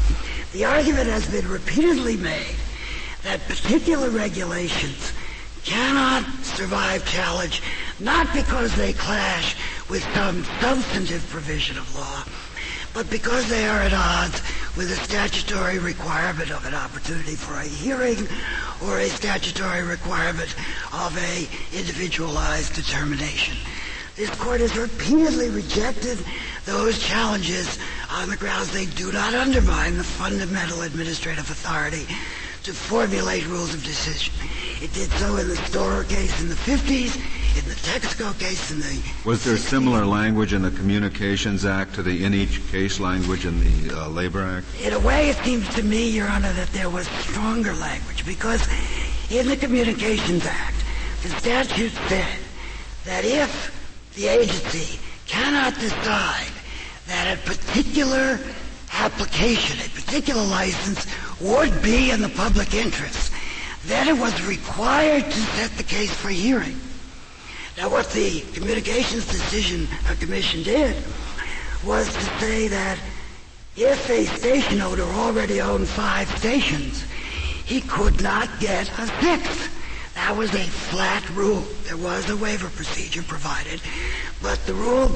the argument has been repeatedly made that particular regulations cannot survive challenge not because they clash with some substantive provision of law, but because they are at odds with a statutory requirement of an opportunity for a hearing or a statutory requirement of a individualized determination. This court has repeatedly rejected those challenges on the grounds they do not undermine the fundamental administrative authority to formulate rules of decision. It did so in the Storer case in the 50s, in the Texaco case in the Was there 60s. similar language in the Communications Act to the in each case language in the uh, Labor Act? In a way, it seems to me, Your Honor, that there was stronger language because in the Communications Act, the statute said that if the agency cannot decide that a particular application, a particular license would be in the public interest, then it was required to set the case for hearing. Now what the Communications Decision uh, Commission did was to say that if a station owner already owned five stations, he could not get a sixth. That was a flat rule. There was a waiver procedure provided, but the rule,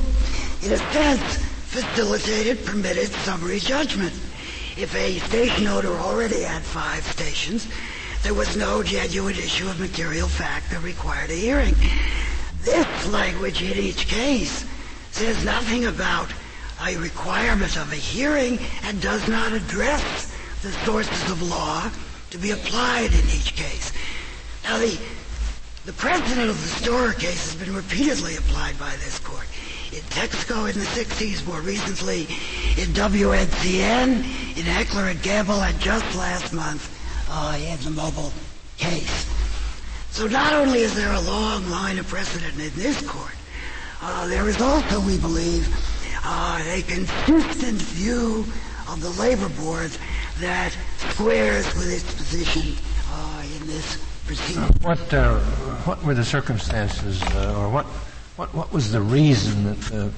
in a sense, facilitated, permitted summary judgment. If a station owner already had five stations, there was no genuine issue of material fact that required a hearing. This language in each case says nothing about a requirement of a hearing and does not address the sources of law to be applied in each case. Now, the, the precedent of the Storer case has been repeatedly applied by this court. In Texaco in the 60s, more recently in WNCN, in Heckler and Campbell, and just last month uh, in the Mobil case. So not only is there a long line of precedent in this court, uh, there is also, we believe, uh, a consistent view of the labor board that squares with its position uh, in this proceeding. What uh, what were the circumstances, uh, or what what what was the reason that the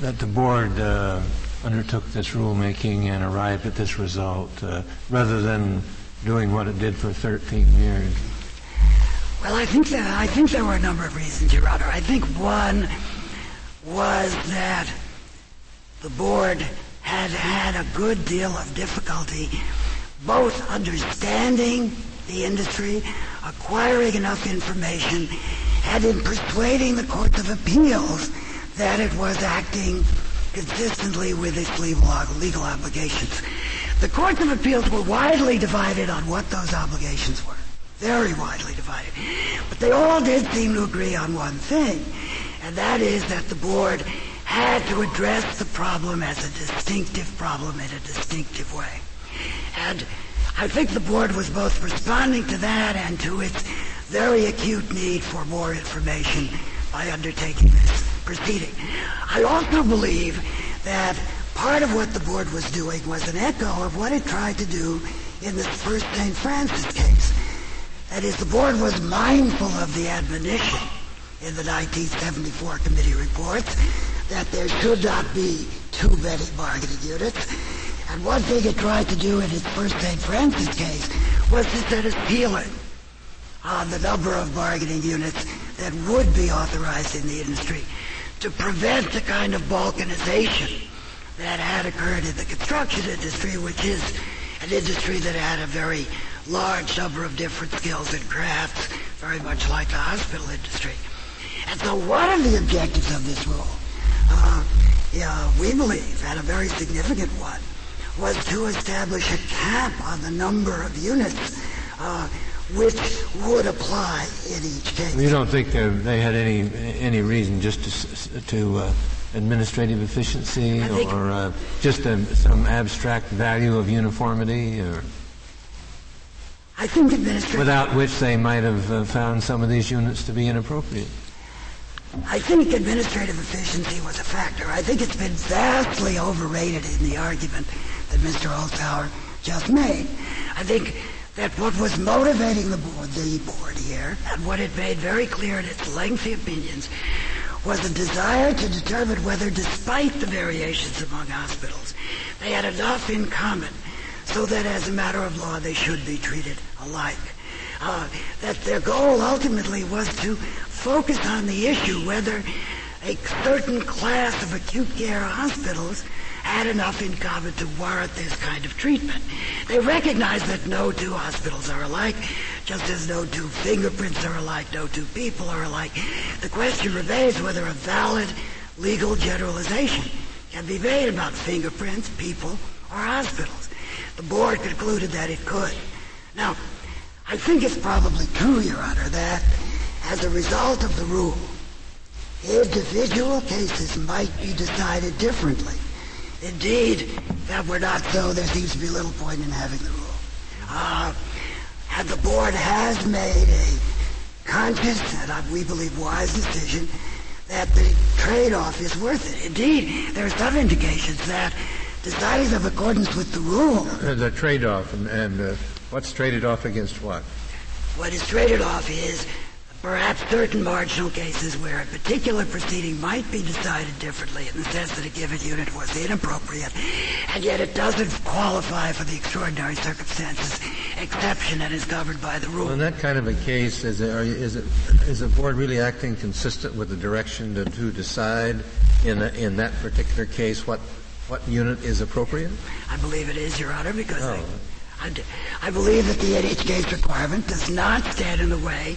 that the board uh, undertook this rulemaking and arrived at this result, uh, rather than doing what it did for 13 years? Well, I think that I think there were a number of reasons, Your Honor. I think one was that the board had had a good deal of difficulty both understanding the industry, acquiring enough information, and in persuading the courts of appeals that it was acting consistently with its legal obligations. The courts of appeals were widely divided on what those obligations were. Very widely divided. But they all did seem to agree on one thing, and that is that the board had to address the problem as a distinctive problem in a distinctive way. And I think the board was both responding to that and to its very acute need for more information by undertaking this proceeding. I also believe that part of what the board was doing was an echo of what it tried to do in the first St. Francis case. That is, the board was mindful of the admonition in the 1974 committee reports that there should not be too many bargaining units and one thing it tried to do in its first St. Francis case was to set a ceiling on the number of bargaining units that would be authorized in the industry to prevent the kind of balkanization that had occurred in the construction industry, which is an industry that had a very large number of different skills and crafts, very much like the hospital industry. And so one of the objectives of this rule, uh, yeah, we believe, and a very significant one, was to establish a cap on the number of units uh, which would apply in each case. You don't think they had any any reason just to to uh, administrative efficiency or uh, just a, some abstract value of uniformity, or I think administrative. without which they might have uh, found some of these units to be inappropriate. I think administrative efficiency was a factor. I think it's been vastly overrated in the argument that Mr. Holzhauer just made. I think that what was motivating the board, the board here, and what it made very clear in its lengthy opinions, was a desire to determine whether, despite the variations among hospitals, they had enough in common so that as a matter of law they should be treated alike. Uh, that their goal ultimately was to focus on the issue whether a certain class of acute care hospitals had enough in common to warrant this kind of treatment. They recognize that no two hospitals are alike, just as no two fingerprints are alike, no two people are alike. The question remains whether a valid legal generalization can be made about fingerprints, people, or hospitals. The board concluded that it could. Now, I think it's probably true, Your Honor, that as a result of the rule, individual cases might be decided differently. Indeed, if that were not so, there seems to be little point in having the rule. Uh, and the board has made a conscious and uh, we believe wise decision that the trade-off is worth it. Indeed, there are some indications that deciding of accordance with the rule. The trade-off, and, and uh, what's traded off against what? What is traded off is perhaps certain marginal cases where a particular proceeding might be decided differently in the sense that a given unit was inappropriate, and yet it doesn't qualify for the extraordinary circumstances exception and is governed by the rule. Well, in that kind of a case, is it, is it is the board really acting consistent with the direction to, to decide in a, in that particular case what what unit is appropriate? I believe it is, Your Honor, because oh. I, I, I believe that the in each case requirement does not stand in the way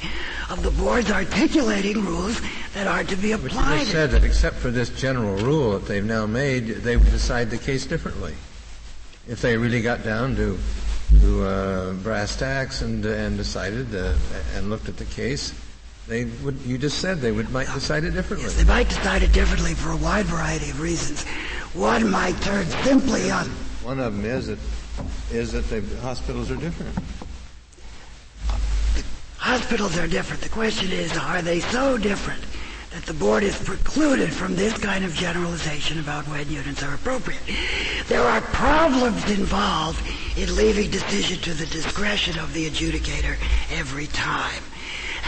of the board's articulating rules that are to be applied. But you said that except for this general rule that they've now made, they would decide the case differently. If they really got down to to uh, brass tacks and and decided uh, and looked at the case, they would. You just said they would might decide it differently. Yes, they might decide it differently for a wide variety of reasons. One might turn simply on. One of them is that is that the hospitals are different. Hospitals are different. The question is, are they so different that the board is precluded from this kind of generalization about when units are appropriate? There are problems involved in leaving decision to the discretion of the adjudicator every time.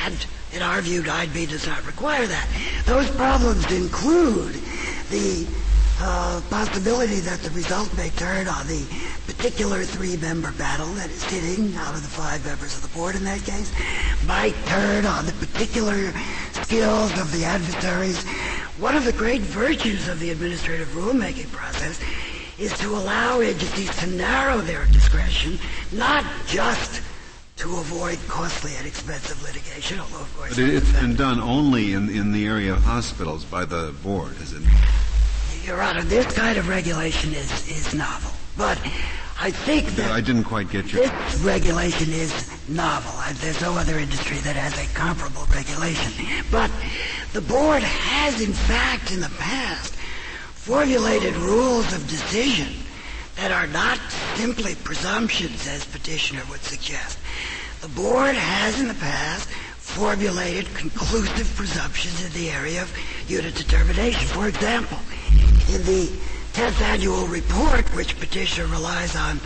And in our view, 9b does not require that. Those problems include the uh, possibility that the result may turn on the particular three-member battle that is sitting out of the five members of the board in that case, might turn on the particular skills of the adversaries. One of the great virtues of the administrative rulemaking process is to allow agencies to narrow their discretion, not just to avoid costly and expensive litigation, although of course... But it's been done only in, in the area of hospitals by the board, is it? Your Honor, this kind of regulation is, is novel. But I think that I didn't quite get you. This regulation is novel. There's no other industry that has a comparable regulation. But the board has, in fact, in the past, formulated rules of decision that are not simply presumptions, as petitioner would suggest. The board has, in the past, formulated conclusive presumptions in the area of unit determination. For example, in the 10th annual report, which petitioner relies on,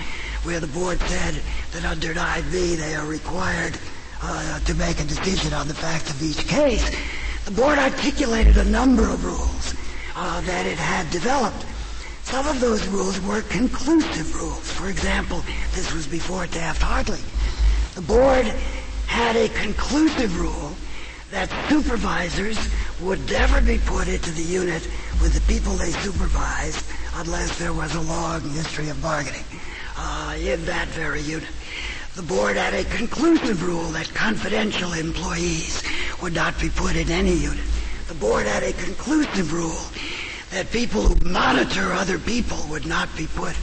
where the board said that under 9b they are required uh, to make a decision on the facts of each case, the board articulated a number of rules uh, that it had developed. Some of those rules were conclusive rules. For example, this was before Taft-Hartley. The board had a conclusive rule that supervisors would never be put into the unit with the people they supervised unless there was a long history of bargaining uh, in that very unit. The board had a conclusive rule that confidential employees would not be put in any unit. The board had a conclusive rule that people who monitor other people would not be put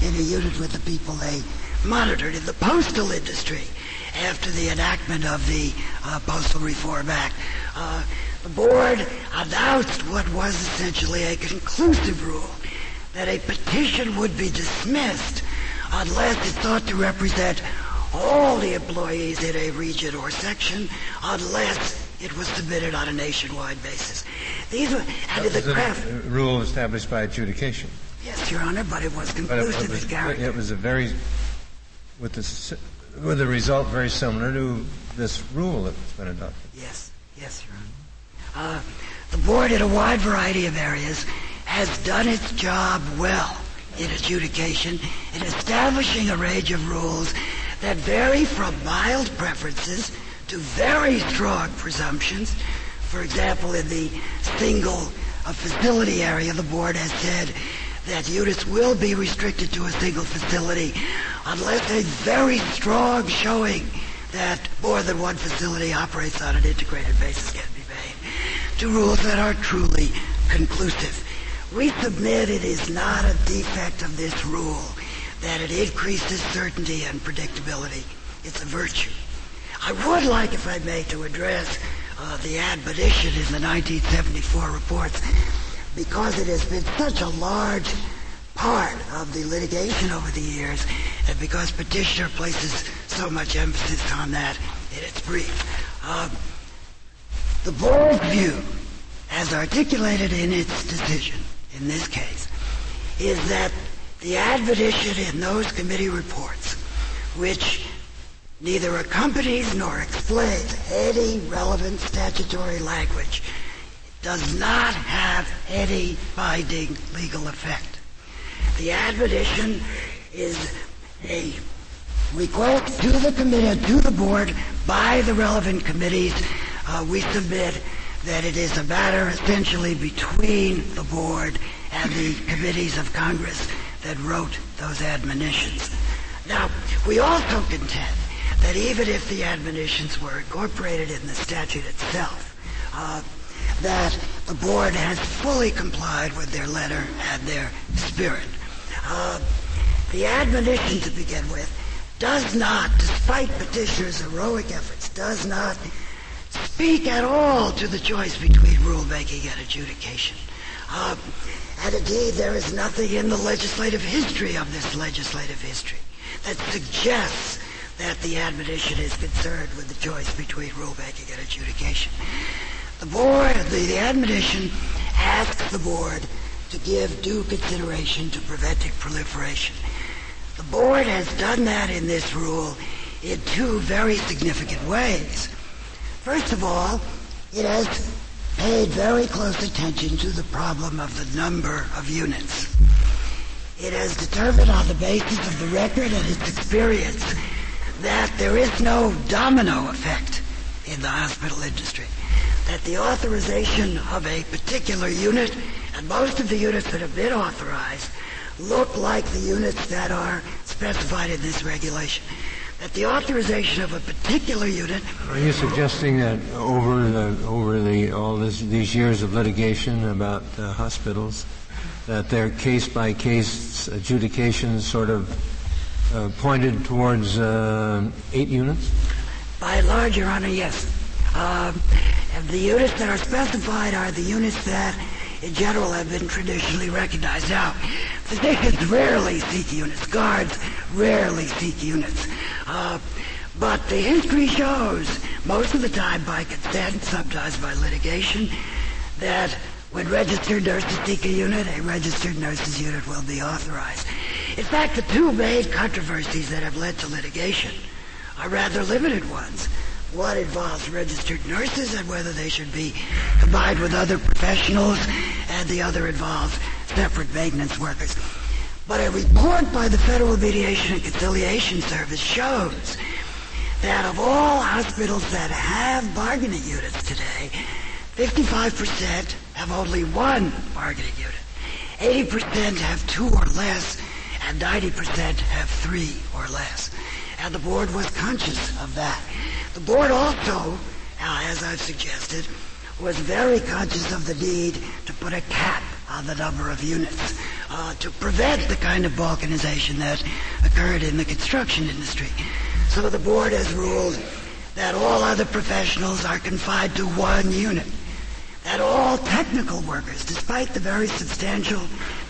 in a unit with the people they monitored. In the postal industry, after the enactment of the uh, Postal Reform Act, uh, the board announced what was essentially a conclusive rule that a petition would be dismissed unless it thought to represent all the employees in a region or section, unless it was submitted on a nationwide basis. These were, and That the craft. rule established by adjudication. Yes, Your Honor, but it was But it, conclusive it was, it was a very, with the, with a result very similar to this rule that's been adopted. Yes, yes, Your Honor. Uh, the board, in a wide variety of areas, has done its job well in adjudication in establishing a range of rules that vary from mild preferences to very strong presumptions. For example, in the single uh, facility area, the board has said that units will be restricted to a single facility unless a very strong showing that more than one facility operates on an integrated basis can be made. To rules that are truly conclusive. We submit it is not a defect of this rule that it increases certainty and predictability. It's a virtue. I would like, if I may, to address uh, the admonition in the 1974 reports because it has been such a large part of the litigation over the years and because petitioner places so much emphasis on that in its brief. Uh, the board's view, as articulated in its decision in this case, is that the admonition in those committee reports, which neither accompanies nor explains any relevant statutory language, does not have any binding legal effect. The admonition is a request to the committee, to the board, by the relevant committees. Uh, we submit that it is a matter essentially between the board and the committees of Congress that wrote those admonitions. Now, we also contend that even if the admonitions were incorporated in the statute itself, uh, that the board has fully complied with their letter and their spirit. Uh, the admonition, to begin with, does not, despite petitioners' heroic efforts, does not speak at all to the choice between rulemaking and adjudication. Uh, and indeed, there is nothing in the legislative history of this legislative history that suggests that the admonition is concerned with the choice between rulemaking and adjudication. The board, the, the admonition asks the board to give due consideration to preventing proliferation. The board has done that in this rule in two very significant ways. First of all, it has paid very close attention to the problem of the number of units. It has determined on the basis of the record and its experience that there is no domino effect in the hospital industry. That the authorization of a particular unit, and most of the units that have been authorized, look like the units that are specified in this regulation. That the authorization of a particular unit Are you suggesting that over the over the all this, these years of litigation about uh, hospitals, that their case by case adjudications sort of uh, pointed towards uh, eight units? By and large, Your Honor, yes. Um, and the units that are specified are the units that, in general, have been traditionally recognized. Now, physicians rarely seek units. Guards rarely seek units. Uh, but the history shows, most of the time by consent, sometimes by litigation, that when registered nurses seek a unit, a registered nurses unit will be authorized. In fact, the two main controversies that have led to litigation are rather limited ones. One involves registered nurses and whether they should be combined with other professionals, and the other involves separate maintenance workers. But a report by the Federal Mediation and Conciliation Service shows that of all hospitals that have bargaining units today, 55% have only one bargaining unit. 80% have two or less, and 90% have three or less. The board was conscious of that. The board also, as as I've suggested, was very conscious of the need to put a cap on the number of units uh, to prevent the kind of balkanization that occurred in the construction industry. So the board has ruled that all other professionals are confined to one unit. That all technical workers, despite the very substantial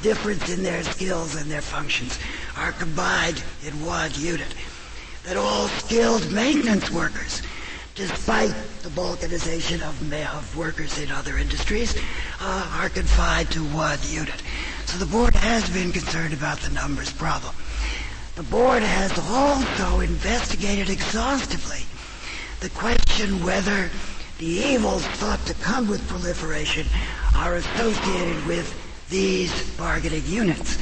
difference in their skills and their functions, are combined in one unit. That all skilled maintenance workers, despite the balkanization of, of workers in other industries, uh, are confined to one unit. So the board has been concerned about the numbers problem. The board has also investigated exhaustively the question whether the evils thought to come with proliferation are associated with these bargaining units.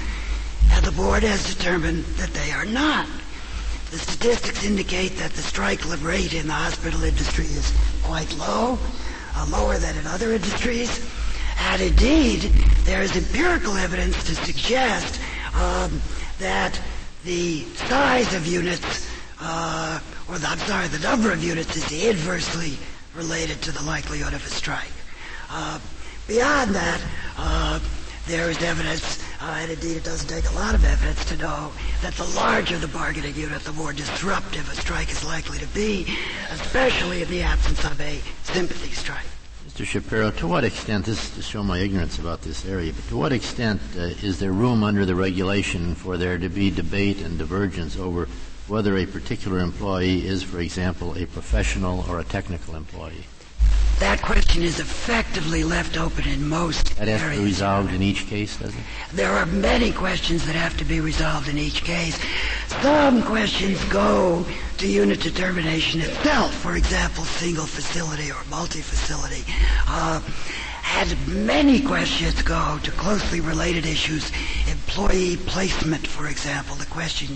And the board has determined that they are not. The statistics indicate that the strike rate in the hospital industry is quite low, uh, lower than in other industries. And indeed, there is empirical evidence to suggest um, that the size of units, uh, or the, I'm sorry, the number of units is inversely related to the likelihood of a strike. Uh, beyond that, uh, there is evidence, uh, and indeed it doesn't take a lot of evidence to know that the larger the bargaining unit, the more disruptive a strike is likely to be, especially in the absence of a sympathy strike. Mr. Shapiro, to what extent, this is to show my ignorance about this area, but to what extent uh, is there room under the regulation for there to be debate and divergence over whether a particular employee is, for example, a professional or a technical employee? That question is effectively left open in most That has to be resolved in each case, does it? There are many questions that have to be resolved in each case. Some questions go to unit determination itself, for example, single facility or multi-facility. Uh, and many questions go to closely related issues, employee placement, for example, the question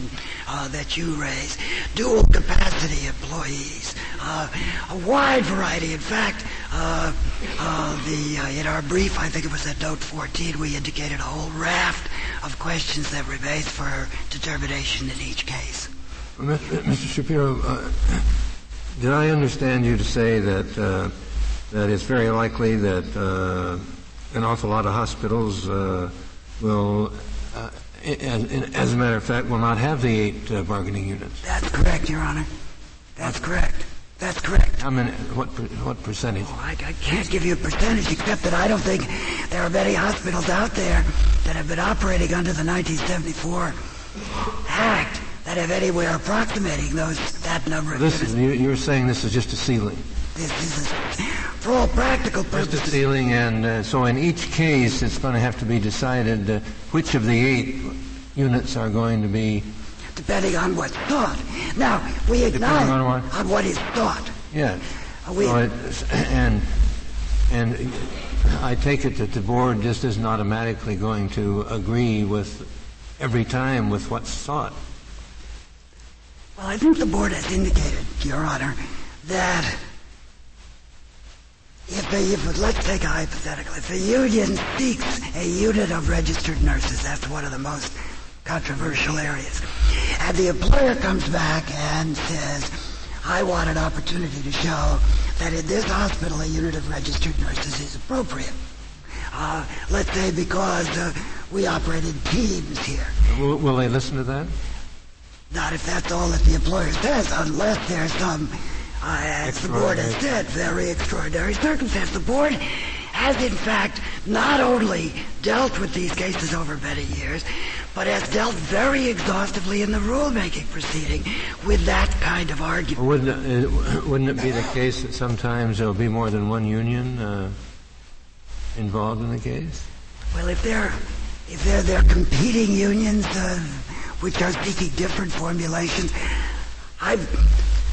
uh, that you raise, dual capacity employees, uh, a wide variety. In fact, uh, uh the uh, in our brief, I think it was at note 14, we indicated a whole raft of questions that remain for determination in each case. Mr. Shapiro, uh, did I understand you to say that that it's very likely that uh, an awful lot of hospitals uh, will, uh, as, as, a matter of fact, will not have the eight uh, bargaining units. That's correct, Your Honor. That's correct. That's correct. How many? What what percentage? Oh, I, I, can't give you a percentage, except that I don't think there are many hospitals out there that have been operating under the 1974 Act that have anywhere approximating those that number of. This is, you're saying this is just a ceiling. This is for all practical purposes. Ceiling, and uh, so in each case, it's going to have to be decided uh, which of the eight units are going to be. Depending on what's thought. Now, we acknowledge on what? on what is thought. Yes. Uh, we, and and I take it that the board just isn't automatically going to agree with every time with what's thought. Well, I think the board has indicated, Your Honor, that if, if let's take a hypothetical, if a union seeks a unit of registered nurses, that's one of the most controversial areas, and the employer comes back and says, I want an opportunity to show that in this hospital a unit of registered nurses is appropriate. Uh, let's say because uh, we operate in teams here. Will, will they listen to that? Not if that's all that the employer says, unless there's some, uh, as the board has said, very extraordinary circumstance. The board has in fact not only dealt with these cases over many years, but has dealt very exhaustively in the rulemaking proceeding with that kind of argument. Wouldn't it, wouldn't it be the case that sometimes there will be more than one union uh, involved in the case? Well, if they're if they're, they're competing unions, uh, which are seeking different formulations. I've,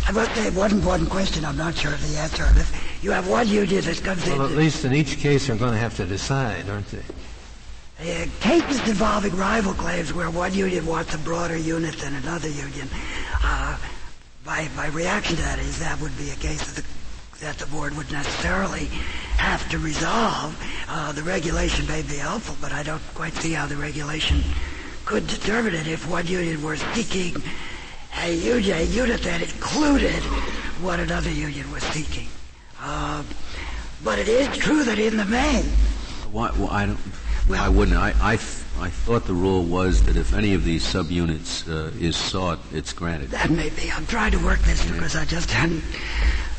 I say one important question. I'm not sure of the answer of it. You have one union that comes well, in. Well, at least in each case, they're going to have to decide, aren't they? Uh, cases involving rival claims where one union wants a broader unit than another union. Uh, my, my reaction to that is that would be a case that the, that the board would necessarily have to resolve. Uh, the regulation may be helpful, but I don't quite see how the regulation could determine it if one union were seeking a union, a unit that included what another union was seeking. Uh, but it is true that in the main, Why, well, I don't, well, why wouldn't I, I, I thought the rule was that if any of these subunits uh, is sought, it's granted. that may be. I'm trying to work this because I just hadn't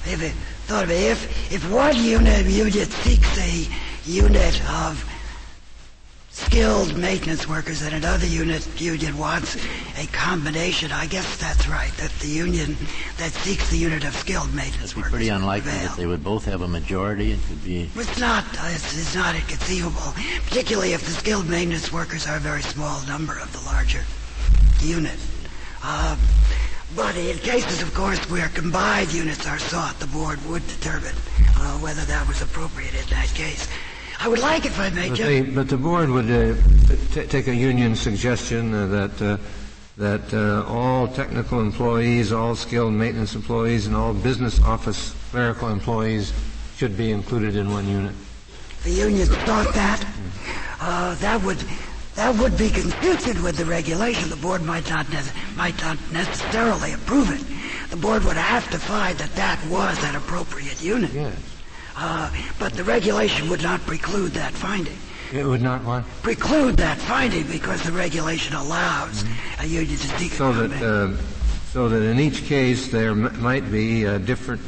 even thought of it. If if one unit unit seeks a unit of skilled maintenance workers and another unit union wants a combination, I guess that's right. That the union that seeks the unit of skilled maintenance workers pretty unlikely prevail. that they would both have a majority. It could be It's not. It's, it's not inconceivable, particularly if the skilled maintenance workers are a very small number of the larger unit. Um, but in cases, of course, where combined units are sought, the board would determine uh, whether that was appropriate in that case. I would like, if I may, But, they, but the board would uh, t- take a union suggestion uh, that uh, that uh, all technical employees, all skilled maintenance employees, and all business office clerical employees should be included in one unit. the union thought that. Uh, that would that would be consistent with the regulation. The board might not nec- might not necessarily approve it. The board would have to find that that was an appropriate unit. Yes. Uh, but the regulation would not preclude that finding. It would not what? Preclude that finding because the regulation allows a union to seek a So that uh, so that in each case there m- might be uh, different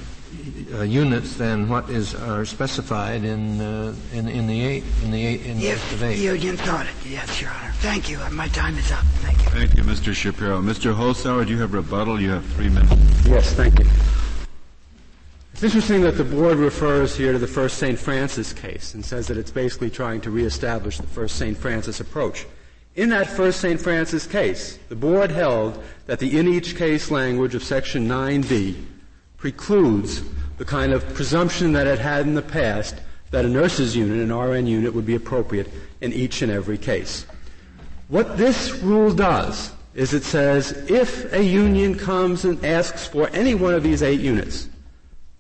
uh, units than what is are specified in uh, in in the eight in the eight in the list if of the eight. union thought it. Yes, Your Honor. Thank you. My time is up. Thank you. Thank you, Mr. Shapiro. Mr. Holzhauer, do you have rebuttal? You have three minutes. Yes, thank you. It's interesting that the board refers here to the First St. Francis case and says that it's basically trying to reestablish the First St. Francis approach. In that First St. Francis case, the board held that the in each case language of Section 9b precludes the kind of presumption that it had in the past that a nurse's unit, an RN unit, would be appropriate in each and every case. What this rule does is it says if a union comes and asks for any one of these eight units,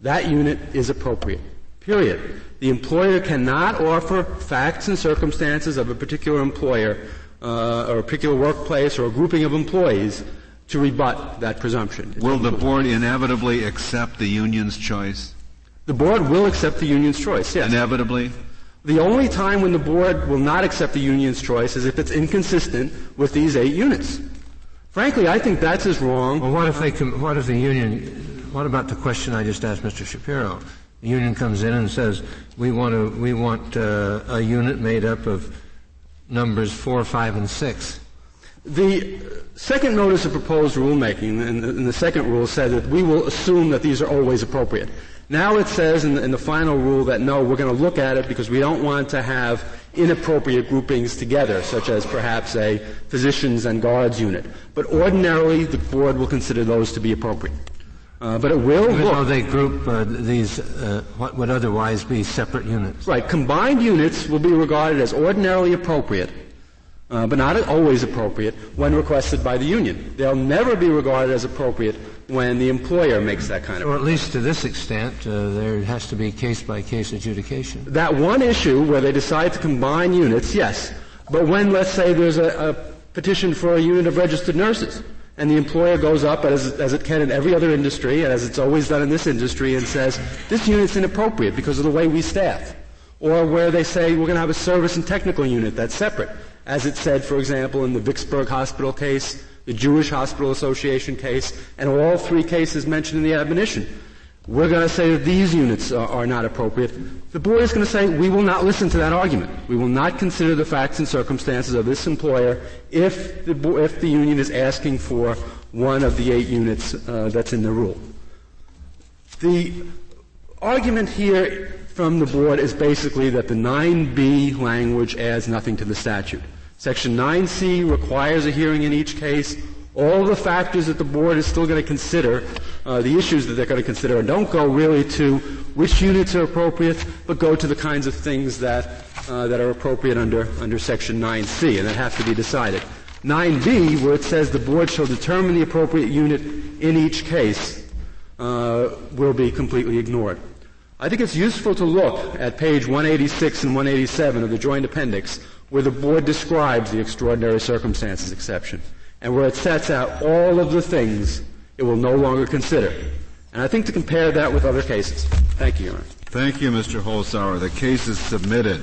that unit is appropriate. Period. The employer cannot offer facts and circumstances of a particular employer uh, or a particular workplace or a grouping of employees to rebut that presumption. Will the board inevitably accept the union's choice? The board will accept the union's choice, yes. Inevitably? The only time when the board will not accept the union's choice is if it's inconsistent with these eight units. Frankly, I think that's as wrong. Well, what if they com- what if the union? What about the question I just asked Mr. Shapiro? The union comes in and says we want to we want uh, a unit made up of numbers four, five, and six. The second notice of proposed rulemaking and the, the second rule said that we will assume that these are always appropriate. Now it says in the, in the final rule that no, we're going to look at it because we don't want to have inappropriate groupings together, such as perhaps a physicians and guards unit. But ordinarily, the board will consider those to be appropriate. Uh, but it will Even though they group uh, these uh, what would otherwise be separate units. right. Combined units will be regarded as ordinarily appropriate, uh, but not always appropriate when requested by the union. They'll never be regarded as appropriate when the employer makes that kind of Or at least to this extent, uh, there has to be case by case adjudication. That one issue where they decide to combine units, yes. But when, let's say, there's a, a petition for a unit of registered nurses, and the employer goes up, as, as it can in every other industry, and as it's always done in this industry, and says, this unit's inappropriate because of the way we staff. Or where they say, we're going to have a service and technical unit that's separate. As it said, for example, in the Vicksburg Hospital case, the Jewish Hospital Association case, and all three cases mentioned in the admonition. We're going to say that these units are, are not appropriate. The board is going to say, we will not listen to that argument. We will not consider the facts and circumstances of this employer if the, if the union is asking for one of the eight units uh, that's in the rule. The argument here from the board is basically that the 9b language adds nothing to the statute. Section 9c requires a hearing in each case. All the factors that the board is still going to consider, uh, the issues that they're going to consider, don't go really to which units are appropriate, but go to the kinds of things that uh, that are appropriate under under Section 9c, and that have to be decided. 9b, where it says the board shall determine the appropriate unit in each case, uh, will be completely ignored. I think it's useful to look at page 186 and 187 of the joint appendix where the board describes the extraordinary circumstances exception and where it sets out all of the things it will no longer consider. And I think to compare that with other cases. Thank you, Your Honor. Thank you, Mr. Holzhauer. The case is submitted.